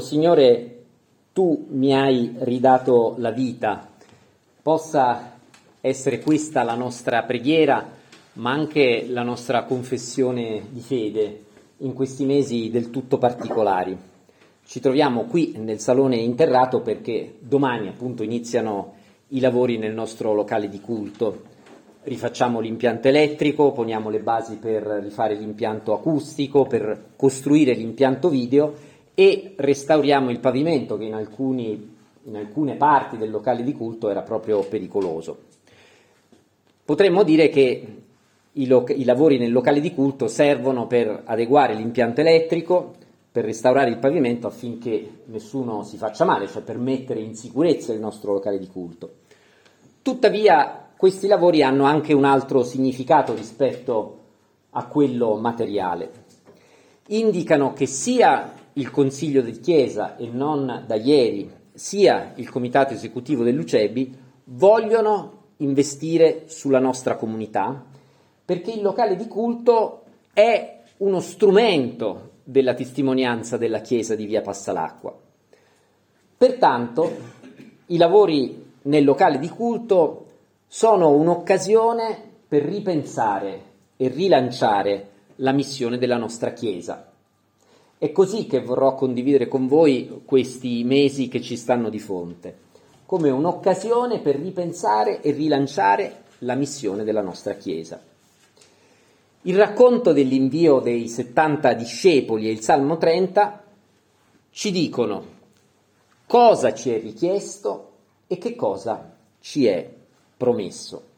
Signore, tu mi hai ridato la vita, possa essere questa la nostra preghiera, ma anche la nostra confessione di fede in questi mesi del tutto particolari. Ci troviamo qui nel salone interrato perché domani appunto iniziano i lavori nel nostro locale di culto. Rifacciamo l'impianto elettrico, poniamo le basi per rifare l'impianto acustico, per costruire l'impianto video e restauriamo il pavimento che in, alcuni, in alcune parti del locale di culto era proprio pericoloso. Potremmo dire che i, lo- i lavori nel locale di culto servono per adeguare l'impianto elettrico, per restaurare il pavimento affinché nessuno si faccia male, cioè per mettere in sicurezza il nostro locale di culto. Tuttavia questi lavori hanno anche un altro significato rispetto a quello materiale. Indicano che sia il Consiglio di Chiesa e non da ieri sia il Comitato Esecutivo dell'UCEBI vogliono investire sulla nostra comunità perché il locale di culto è uno strumento della testimonianza della Chiesa di Via Passalacqua. Pertanto i lavori nel locale di culto sono un'occasione per ripensare e rilanciare la missione della nostra Chiesa. È così che vorrò condividere con voi questi mesi che ci stanno di fronte, come un'occasione per ripensare e rilanciare la missione della nostra Chiesa. Il racconto dell'invio dei 70 discepoli e il Salmo 30 ci dicono cosa ci è richiesto e che cosa ci è promesso.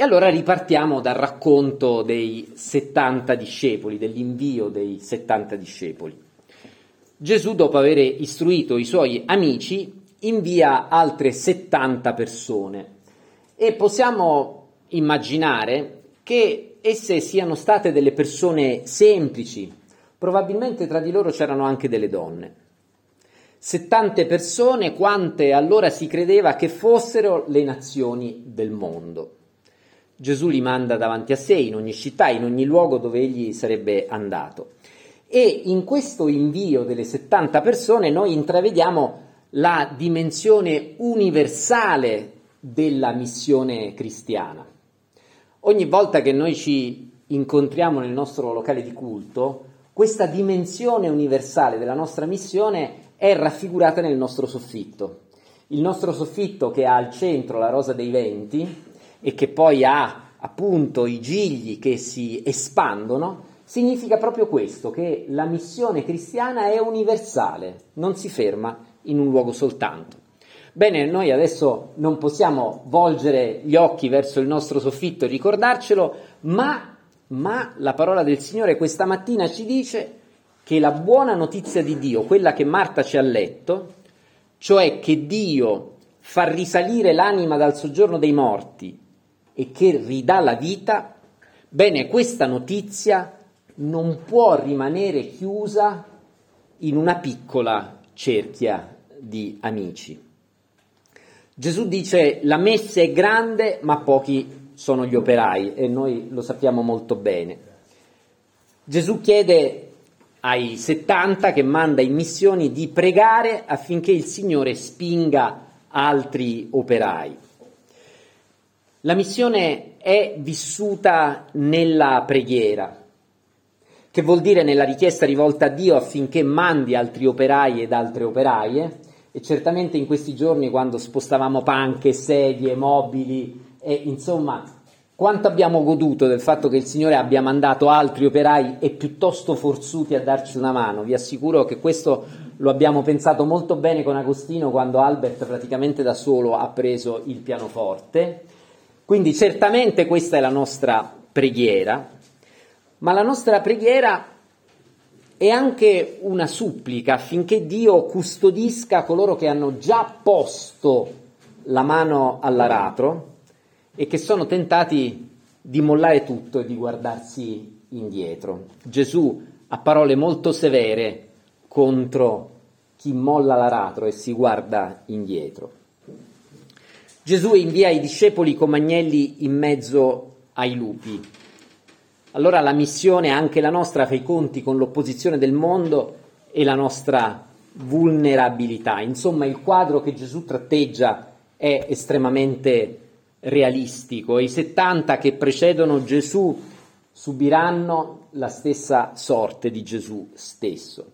E allora ripartiamo dal racconto dei 70 discepoli, dell'invio dei 70 discepoli. Gesù, dopo aver istruito i suoi amici, invia altre 70 persone e possiamo immaginare che esse siano state delle persone semplici, probabilmente tra di loro c'erano anche delle donne. 70 persone quante allora si credeva che fossero le nazioni del mondo. Gesù li manda davanti a sé in ogni città, in ogni luogo dove egli sarebbe andato. E in questo invio delle 70 persone noi intravediamo la dimensione universale della missione cristiana. Ogni volta che noi ci incontriamo nel nostro locale di culto, questa dimensione universale della nostra missione è raffigurata nel nostro soffitto. Il nostro soffitto che ha al centro la rosa dei venti, e che poi ha appunto i gigli che si espandono, significa proprio questo, che la missione cristiana è universale, non si ferma in un luogo soltanto. Bene, noi adesso non possiamo volgere gli occhi verso il nostro soffitto e ricordarcelo, ma, ma la parola del Signore questa mattina ci dice che la buona notizia di Dio, quella che Marta ci ha letto, cioè che Dio fa risalire l'anima dal soggiorno dei morti e che ridà la vita, bene, questa notizia non può rimanere chiusa in una piccola cerchia di amici. Gesù dice la messa è grande ma pochi sono gli operai e noi lo sappiamo molto bene. Gesù chiede ai 70 che manda in missioni di pregare affinché il Signore spinga altri operai. La missione è vissuta nella preghiera, che vuol dire nella richiesta rivolta a Dio affinché mandi altri operai ed altre operaie, e certamente in questi giorni quando spostavamo panche, sedie, mobili, e insomma quanto abbiamo goduto del fatto che il Signore abbia mandato altri operai e piuttosto forzuti a darci una mano. Vi assicuro che questo lo abbiamo pensato molto bene con Agostino quando Albert praticamente da solo ha preso il pianoforte quindi certamente questa è la nostra preghiera, ma la nostra preghiera è anche una supplica affinché Dio custodisca coloro che hanno già posto la mano all'aratro e che sono tentati di mollare tutto e di guardarsi indietro. Gesù ha parole molto severe contro chi molla l'aratro e si guarda indietro. Gesù invia i discepoli come agnelli in mezzo ai lupi. Allora la missione, anche la nostra, fa i conti con l'opposizione del mondo e la nostra vulnerabilità. Insomma, il quadro che Gesù tratteggia è estremamente realistico. I 70 che precedono Gesù subiranno la stessa sorte di Gesù stesso.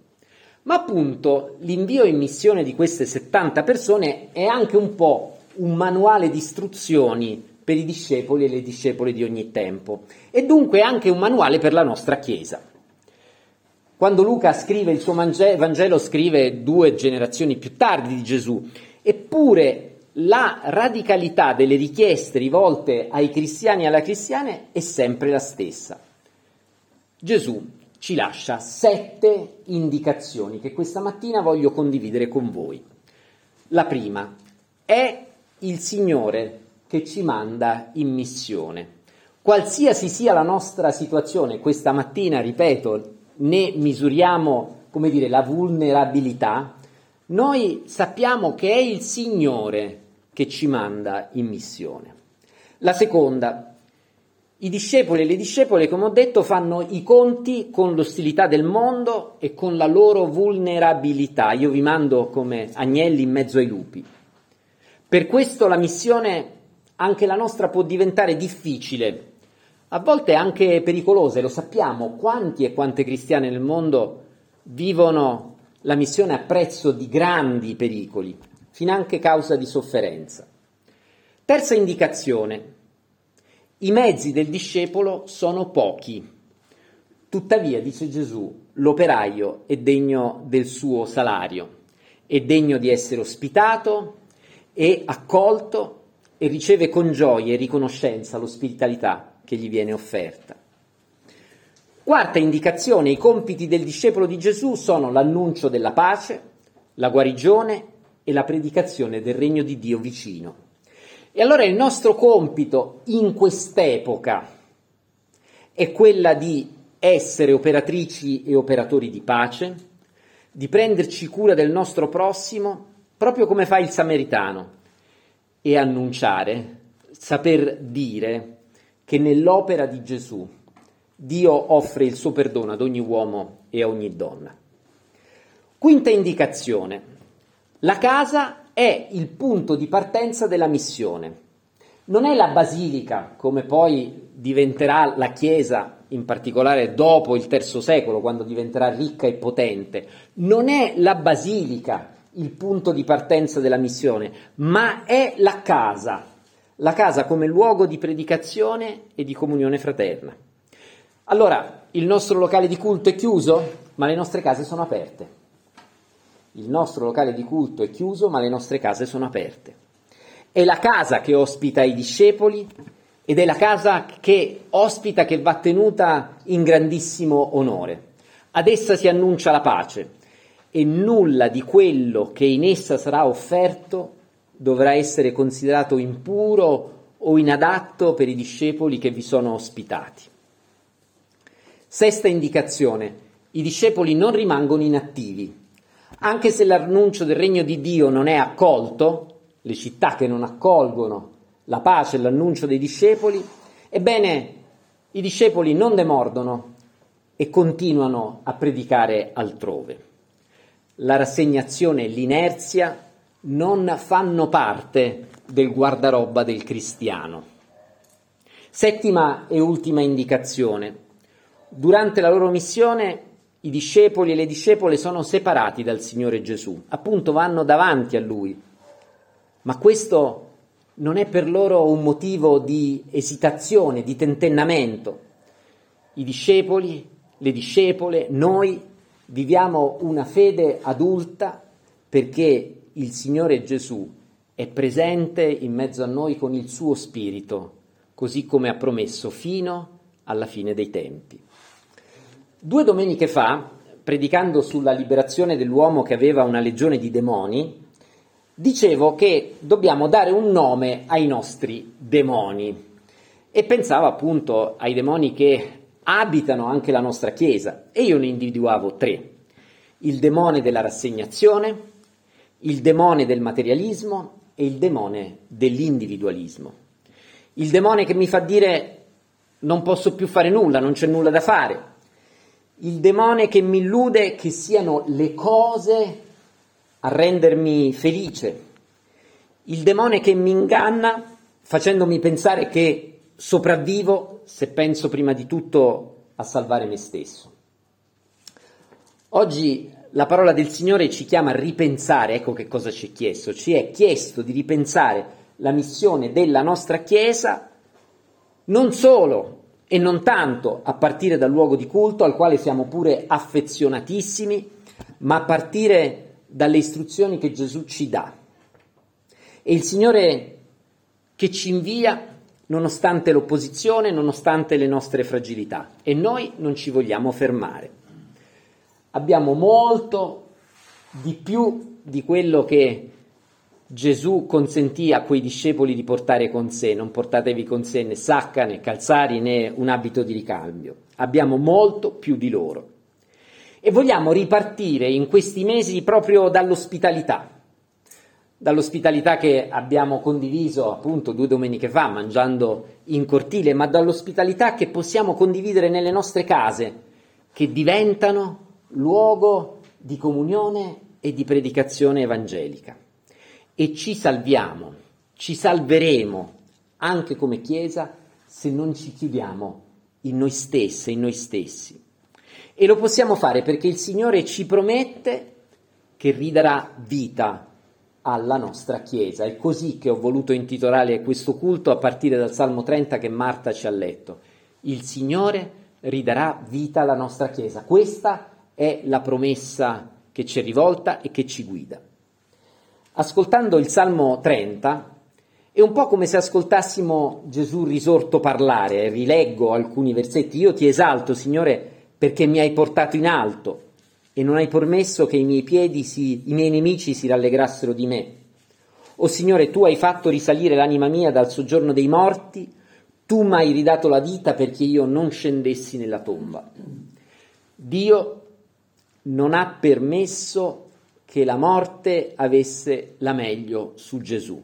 Ma appunto l'invio in missione di queste 70 persone è anche un po' un manuale di istruzioni per i discepoli e le discepole di ogni tempo e dunque anche un manuale per la nostra Chiesa. Quando Luca scrive il suo Vangelo, scrive due generazioni più tardi di Gesù, eppure la radicalità delle richieste rivolte ai cristiani e alle cristiane è sempre la stessa. Gesù ci lascia sette indicazioni che questa mattina voglio condividere con voi. La prima è il Signore che ci manda in missione. Qualsiasi sia la nostra situazione, questa mattina, ripeto, ne misuriamo, come dire, la vulnerabilità, noi sappiamo che è il Signore che ci manda in missione. La seconda, i discepoli e le discepole, come ho detto, fanno i conti con l'ostilità del mondo e con la loro vulnerabilità. Io vi mando come agnelli in mezzo ai lupi. Per questo la missione, anche la nostra, può diventare difficile, a volte anche pericolosa, e lo sappiamo, quanti e quante cristiane nel mondo vivono la missione a prezzo di grandi pericoli finanche causa di sofferenza. Terza indicazione. I mezzi del discepolo sono pochi. Tuttavia, dice Gesù, l'operaio è degno del suo salario, è degno di essere ospitato e accolto e riceve con gioia e riconoscenza l'ospitalità che gli viene offerta. Quarta indicazione, i compiti del discepolo di Gesù sono l'annuncio della pace, la guarigione e la predicazione del regno di Dio vicino. E allora il nostro compito in quest'epoca è quella di essere operatrici e operatori di pace, di prenderci cura del nostro prossimo, proprio come fa il samaritano, e annunciare, saper dire che nell'opera di Gesù Dio offre il suo perdono ad ogni uomo e a ogni donna. Quinta indicazione, la casa è il punto di partenza della missione. Non è la basilica, come poi diventerà la Chiesa, in particolare dopo il III secolo, quando diventerà ricca e potente. Non è la basilica il punto di partenza della missione, ma è la casa. La casa come luogo di predicazione e di comunione fraterna. Allora, il nostro locale di culto è chiuso, ma le nostre case sono aperte. Il nostro locale di culto è chiuso, ma le nostre case sono aperte. È la casa che ospita i discepoli ed è la casa che ospita, che va tenuta in grandissimo onore. Ad essa si annuncia la pace e nulla di quello che in essa sarà offerto dovrà essere considerato impuro o inadatto per i discepoli che vi sono ospitati. Sesta indicazione. I discepoli non rimangono inattivi anche se l'annuncio del regno di Dio non è accolto, le città che non accolgono la pace e l'annuncio dei discepoli, ebbene i discepoli non demordono e continuano a predicare altrove. La rassegnazione e l'inerzia non fanno parte del guardaroba del cristiano. Settima e ultima indicazione. Durante la loro missione i discepoli e le discepole sono separati dal Signore Gesù, appunto vanno davanti a Lui. Ma questo non è per loro un motivo di esitazione, di tentennamento. I discepoli, le discepole, noi viviamo una fede adulta perché il Signore Gesù è presente in mezzo a noi con il suo spirito, così come ha promesso fino alla fine dei tempi. Due domeniche fa, predicando sulla liberazione dell'uomo che aveva una legione di demoni, dicevo che dobbiamo dare un nome ai nostri demoni e pensavo appunto ai demoni che abitano anche la nostra Chiesa e io ne individuavo tre. Il demone della rassegnazione, il demone del materialismo e il demone dell'individualismo. Il demone che mi fa dire non posso più fare nulla, non c'è nulla da fare, il demone che mi illude che siano le cose a rendermi felice, il demone che mi inganna facendomi pensare che sopravvivo se penso prima di tutto a salvare me stesso. Oggi la parola del Signore ci chiama a ripensare, ecco che cosa ci è chiesto, ci è chiesto di ripensare la missione della nostra Chiesa non solo e non tanto a partire dal luogo di culto al quale siamo pure affezionatissimi, ma a partire dalle istruzioni che Gesù ci dà. E il Signore che ci invia nonostante l'opposizione, nonostante le nostre fragilità e noi non ci vogliamo fermare. Abbiamo molto di più di quello che Gesù consentì a quei discepoli di portare con sé, non portatevi con sé né sacca né calzari né un abito di ricambio, abbiamo molto più di loro. E vogliamo ripartire in questi mesi proprio dall'ospitalità, dall'ospitalità che abbiamo condiviso appunto due domeniche fa mangiando in cortile, ma dall'ospitalità che possiamo condividere nelle nostre case, che diventano luogo di comunione e di predicazione evangelica e ci salviamo, ci salveremo anche come Chiesa se non ci chiudiamo in noi stesse, in noi stessi. E lo possiamo fare perché il Signore ci promette che ridarà vita alla nostra Chiesa. È così che ho voluto intitolare questo culto a partire dal Salmo 30 che Marta ci ha letto. Il Signore ridarà vita alla nostra Chiesa. Questa è la promessa che ci è rivolta e che ci guida ascoltando il Salmo 30 è un po' come se ascoltassimo Gesù risorto parlare, rileggo alcuni versetti, io ti esalto Signore perché mi hai portato in alto e non hai permesso che i miei piedi, si, i miei nemici si rallegrassero di me. O Signore, tu hai fatto risalire l'anima mia dal soggiorno dei morti, tu mi hai ridato la vita perché io non scendessi nella tomba. Dio non ha permesso che la morte avesse la meglio su Gesù.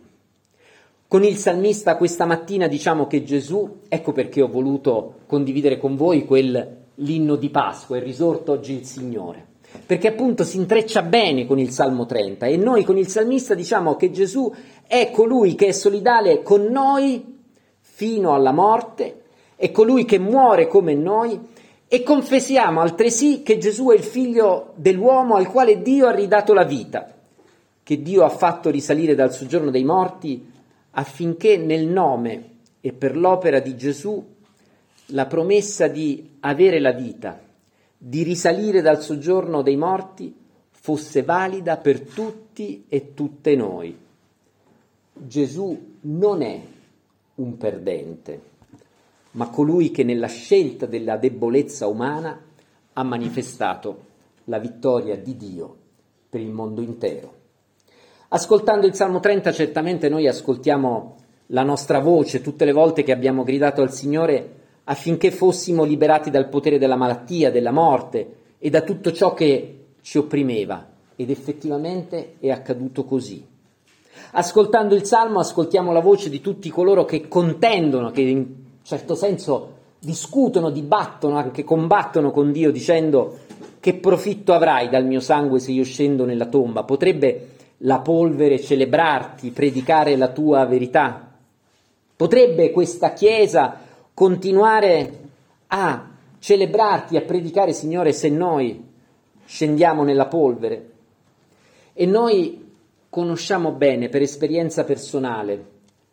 Con il salmista questa mattina diciamo che Gesù, ecco perché ho voluto condividere con voi quel l'inno di Pasqua, è risorto oggi il Signore, perché appunto si intreccia bene con il Salmo 30 e noi con il salmista diciamo che Gesù è colui che è solidale con noi fino alla morte, è colui che muore come noi e confessiamo altresì che Gesù è il figlio dell'uomo al quale Dio ha ridato la vita, che Dio ha fatto risalire dal soggiorno dei morti affinché nel nome e per l'opera di Gesù la promessa di avere la vita, di risalire dal soggiorno dei morti, fosse valida per tutti e tutte noi. Gesù non è un perdente ma colui che nella scelta della debolezza umana ha manifestato la vittoria di Dio per il mondo intero. Ascoltando il Salmo 30 certamente noi ascoltiamo la nostra voce tutte le volte che abbiamo gridato al Signore affinché fossimo liberati dal potere della malattia, della morte e da tutto ciò che ci opprimeva ed effettivamente è accaduto così. Ascoltando il Salmo ascoltiamo la voce di tutti coloro che contendono, che in certo senso discutono, dibattono, anche combattono con Dio dicendo che profitto avrai dal mio sangue se io scendo nella tomba? Potrebbe la polvere celebrarti, predicare la tua verità? Potrebbe questa Chiesa continuare a celebrarti, a predicare, Signore, se noi scendiamo nella polvere? E noi conosciamo bene per esperienza personale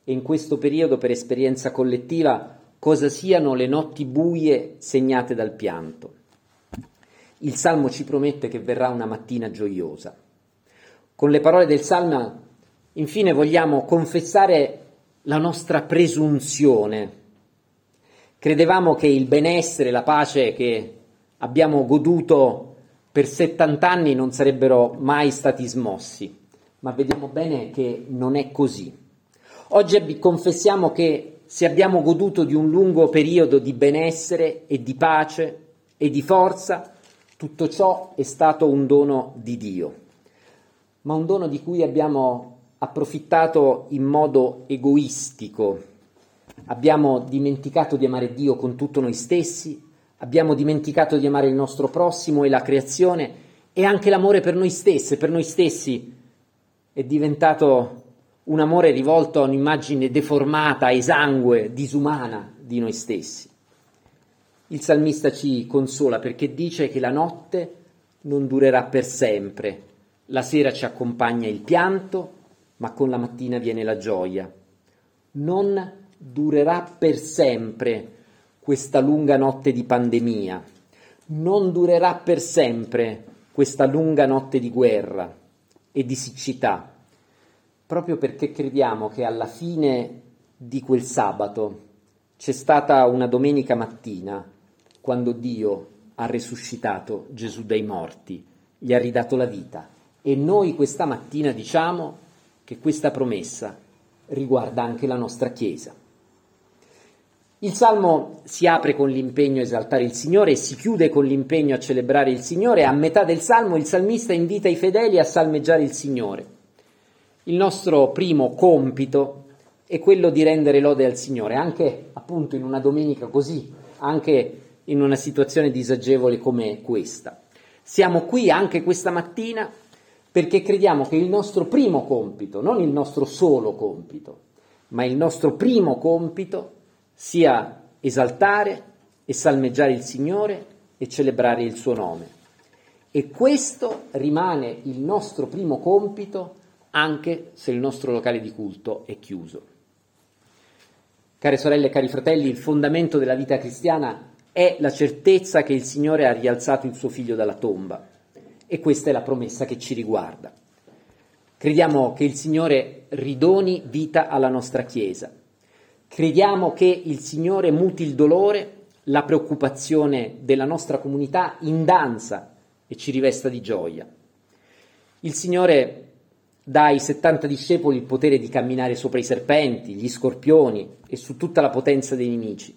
e in questo periodo per esperienza collettiva cosa siano le notti buie segnate dal pianto. Il Salmo ci promette che verrà una mattina gioiosa. Con le parole del Salmo, infine, vogliamo confessare la nostra presunzione. Credevamo che il benessere, la pace che abbiamo goduto per 70 anni non sarebbero mai stati smossi, ma vediamo bene che non è così. Oggi confessiamo che se abbiamo goduto di un lungo periodo di benessere e di pace e di forza, tutto ciò è stato un dono di Dio, ma un dono di cui abbiamo approfittato in modo egoistico. Abbiamo dimenticato di amare Dio con tutto noi stessi, abbiamo dimenticato di amare il nostro prossimo e la creazione e anche l'amore per noi stessi. Per noi stessi è diventato un amore rivolto a un'immagine deformata, esangue, disumana di noi stessi. Il salmista ci consola perché dice che la notte non durerà per sempre, la sera ci accompagna il pianto, ma con la mattina viene la gioia. Non durerà per sempre questa lunga notte di pandemia, non durerà per sempre questa lunga notte di guerra e di siccità, proprio perché crediamo che alla fine di quel sabato c'è stata una domenica mattina quando Dio ha risuscitato Gesù dai morti, gli ha ridato la vita e noi questa mattina diciamo che questa promessa riguarda anche la nostra Chiesa. Il Salmo si apre con l'impegno a esaltare il Signore e si chiude con l'impegno a celebrare il Signore. A metà del Salmo il salmista invita i fedeli a salmeggiare il Signore. Il nostro primo compito è quello di rendere lode al Signore, anche appunto in una domenica così, anche in una situazione disagevole come questa. Siamo qui anche questa mattina perché crediamo che il nostro primo compito, non il nostro solo compito, ma il nostro primo compito sia esaltare e salmeggiare il Signore e celebrare il suo nome. E questo rimane il nostro primo compito anche se il nostro locale di culto è chiuso. Care sorelle e cari fratelli, il fondamento della vita cristiana è la certezza che il Signore ha rialzato il suo figlio dalla tomba e questa è la promessa che ci riguarda. Crediamo che il Signore ridoni vita alla nostra Chiesa Crediamo che il Signore muti il dolore, la preoccupazione della nostra comunità in danza e ci rivesta di gioia. Il Signore dà ai 70 discepoli il potere di camminare sopra i serpenti, gli scorpioni e su tutta la potenza dei nemici.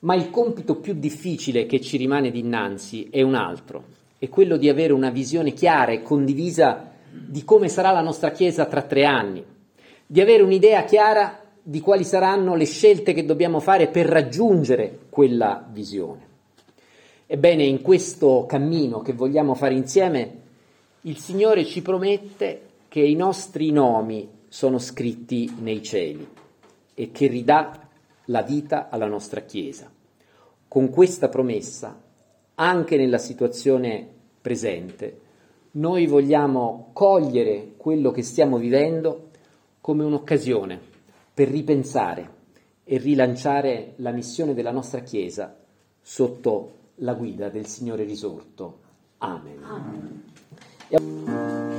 Ma il compito più difficile che ci rimane dinanzi è un altro, è quello di avere una visione chiara e condivisa di come sarà la nostra Chiesa tra tre anni, di avere un'idea chiara di quali saranno le scelte che dobbiamo fare per raggiungere quella visione. Ebbene, in questo cammino che vogliamo fare insieme, il Signore ci promette che i nostri nomi sono scritti nei cieli e che ridà la vita alla nostra Chiesa. Con questa promessa, anche nella situazione presente, noi vogliamo cogliere quello che stiamo vivendo come un'occasione per ripensare e rilanciare la missione della nostra Chiesa sotto la guida del Signore risorto. Amen. Amen.